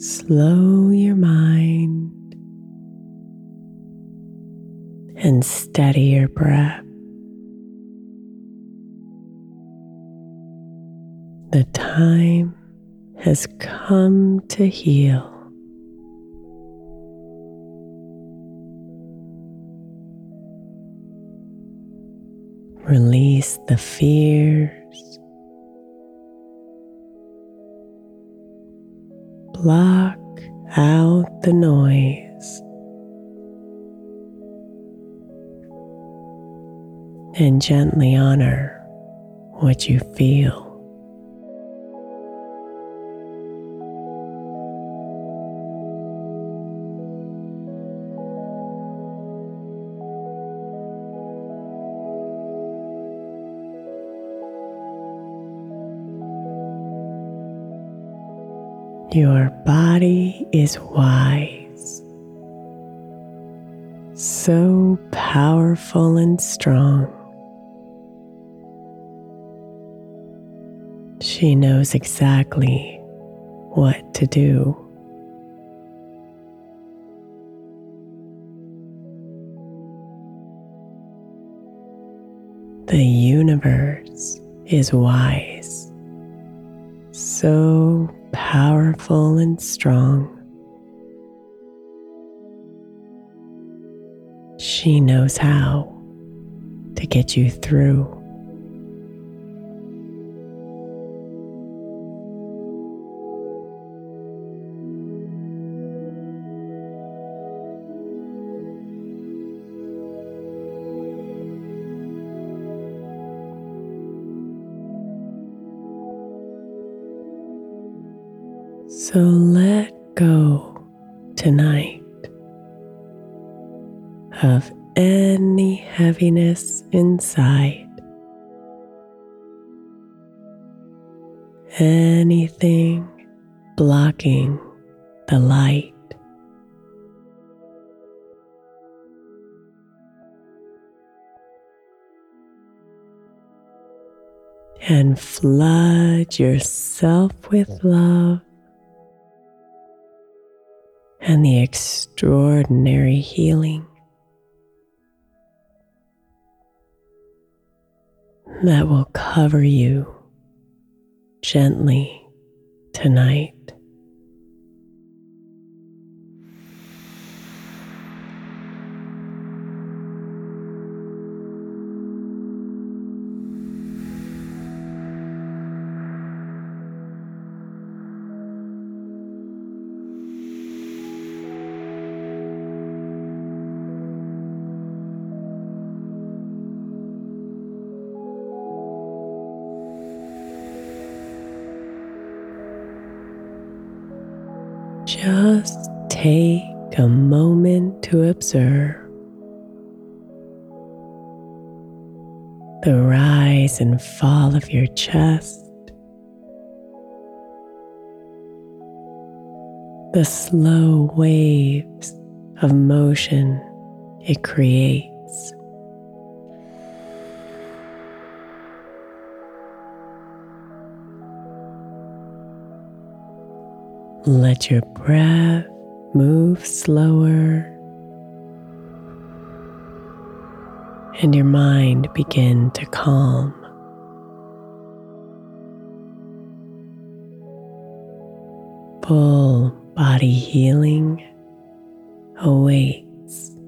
Slow your mind and steady your breath. The time has come to heal. Release the fear block out the noise and gently honor what you feel. Your body is wise, so powerful and strong. She knows exactly what to do. The universe is wise, so powerful and strong. She knows how to get you through. So let go tonight of any heaviness inside, anything blocking the light. And flood yourself with love and the extraordinary healing that will cover you gently tonight. Take a moment to observe the rise and fall of your chest, the slow waves of motion it creates. Let your breath move slower and your mind begin to calm. Full body healing awaits.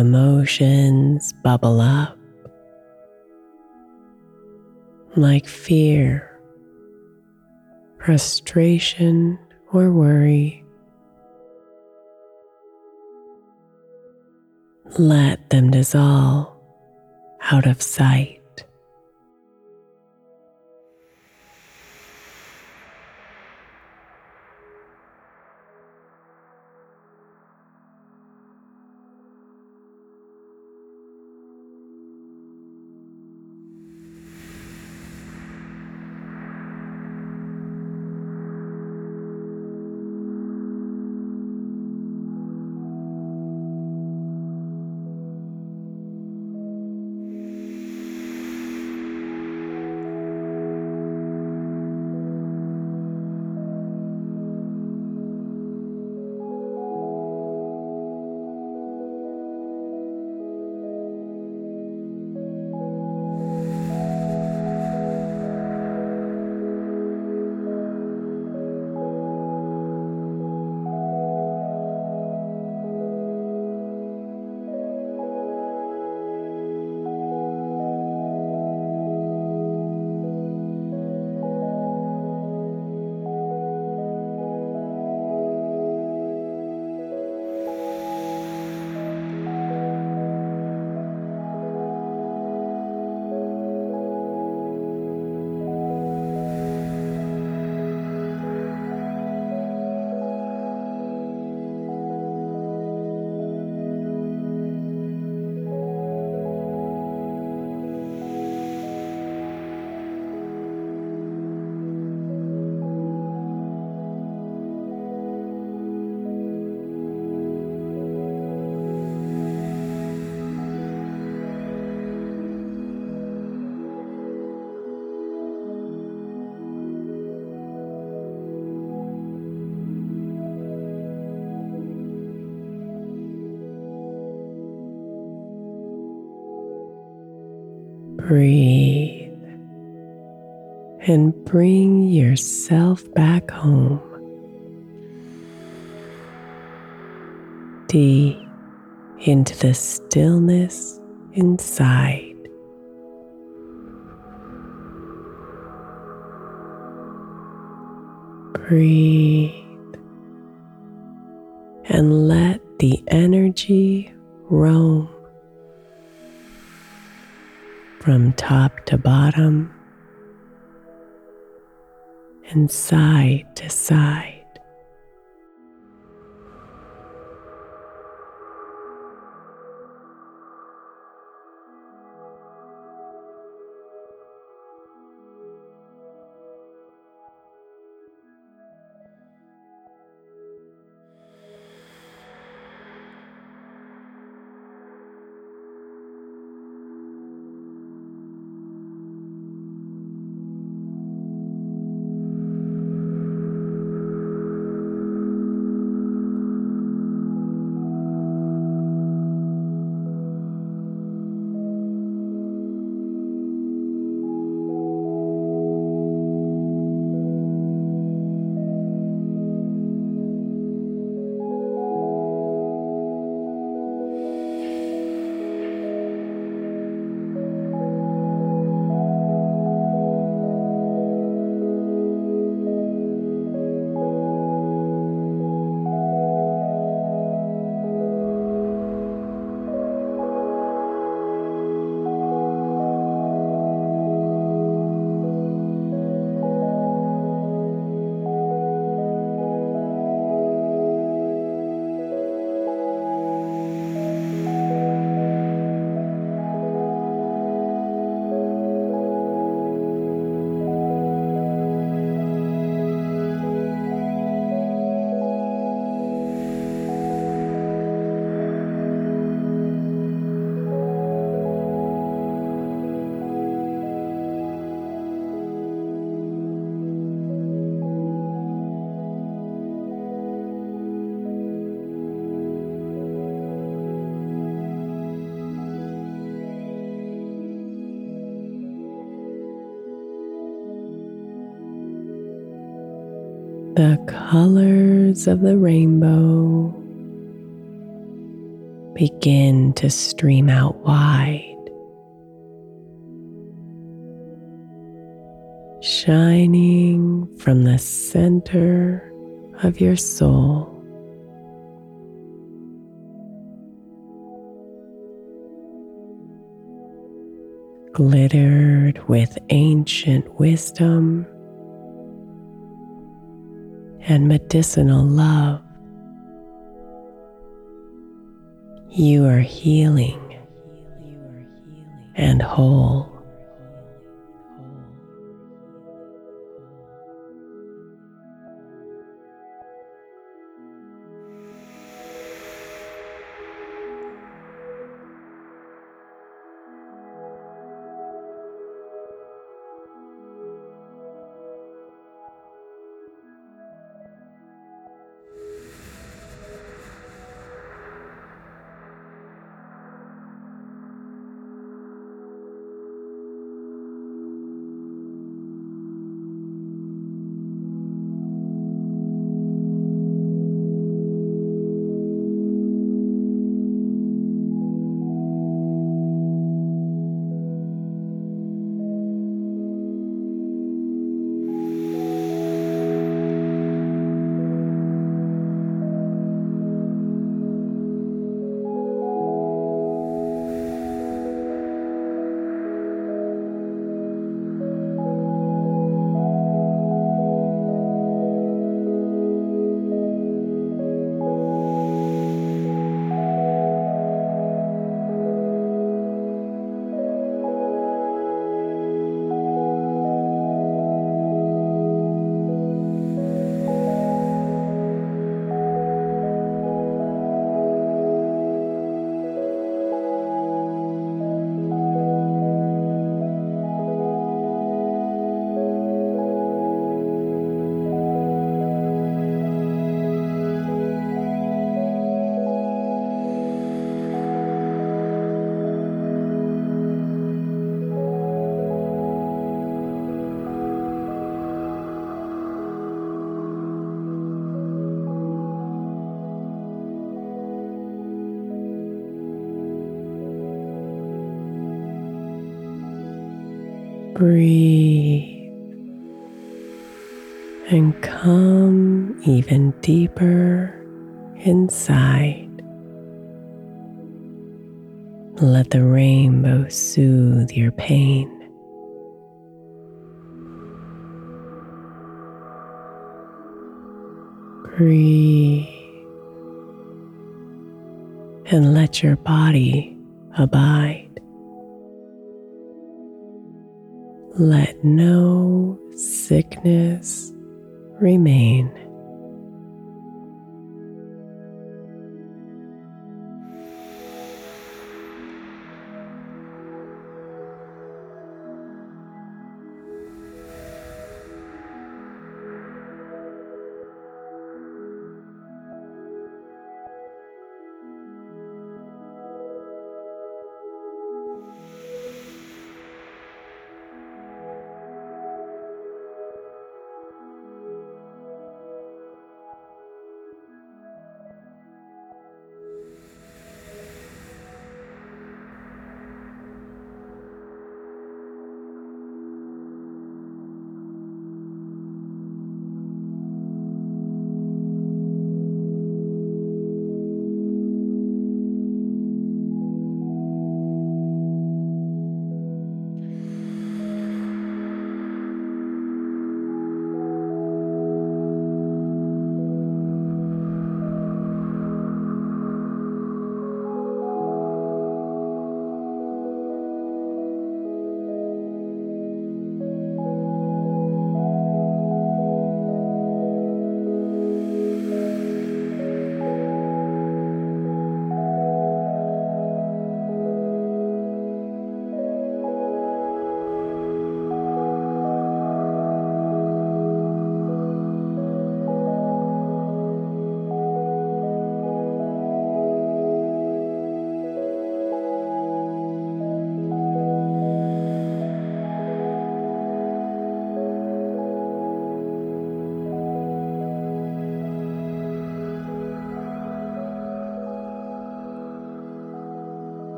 Emotions bubble up, like fear, frustration, or worry. Let them dissolve out of sight. Breathe and bring yourself back home. Deep into the stillness inside. Breathe and let the energy roam from top to bottom and side to side. The colors of the rainbow begin to stream out wide, shining from the center of your soul. Glittered with ancient wisdom and medicinal love. You are healing and whole. Breathe and come even deeper inside. Let the rainbow soothe your pain. Breathe and let your body abide. Let no sickness remain.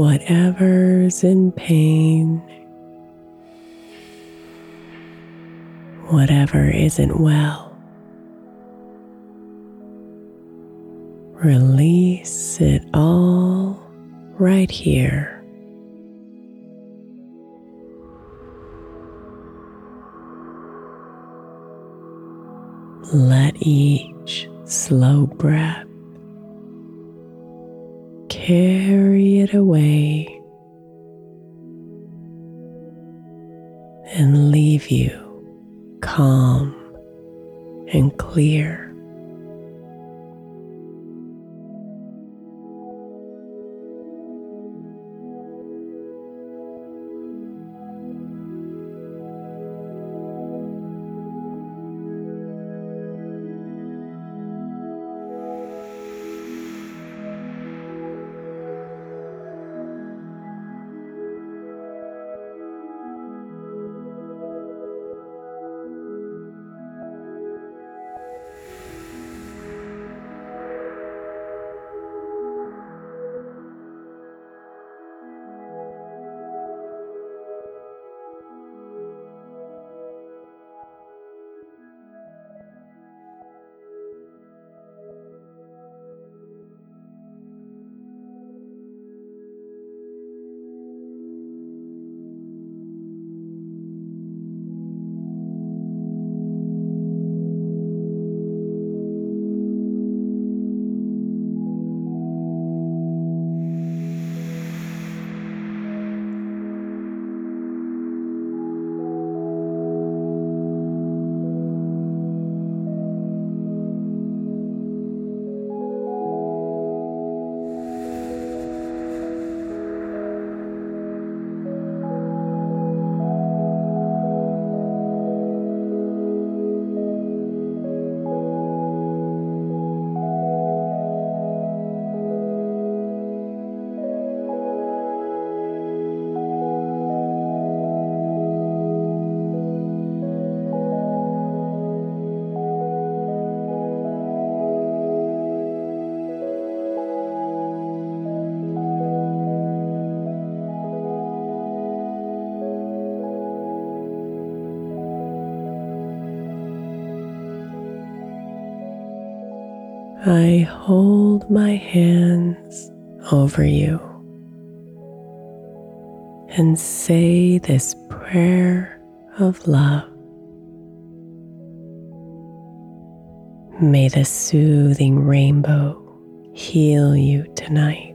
Whatever's in pain, whatever isn't well. Release it all right here. Let each slow breath carry it away and leave you calm and clear. I hold my hands over you and say this prayer of love. May the soothing rainbow heal you tonight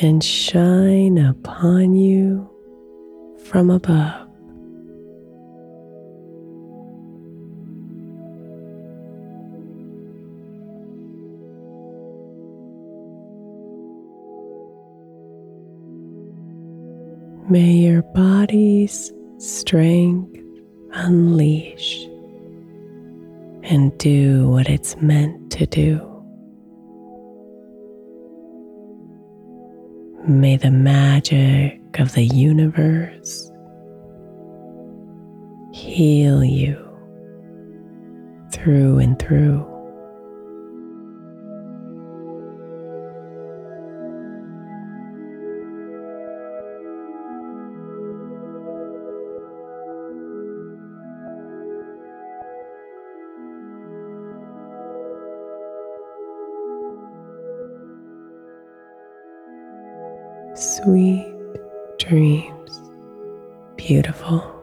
and shine upon you from above. May your body's strength unleash and do what it's meant to do. May the magic of the universe heal you through and through. Beautiful.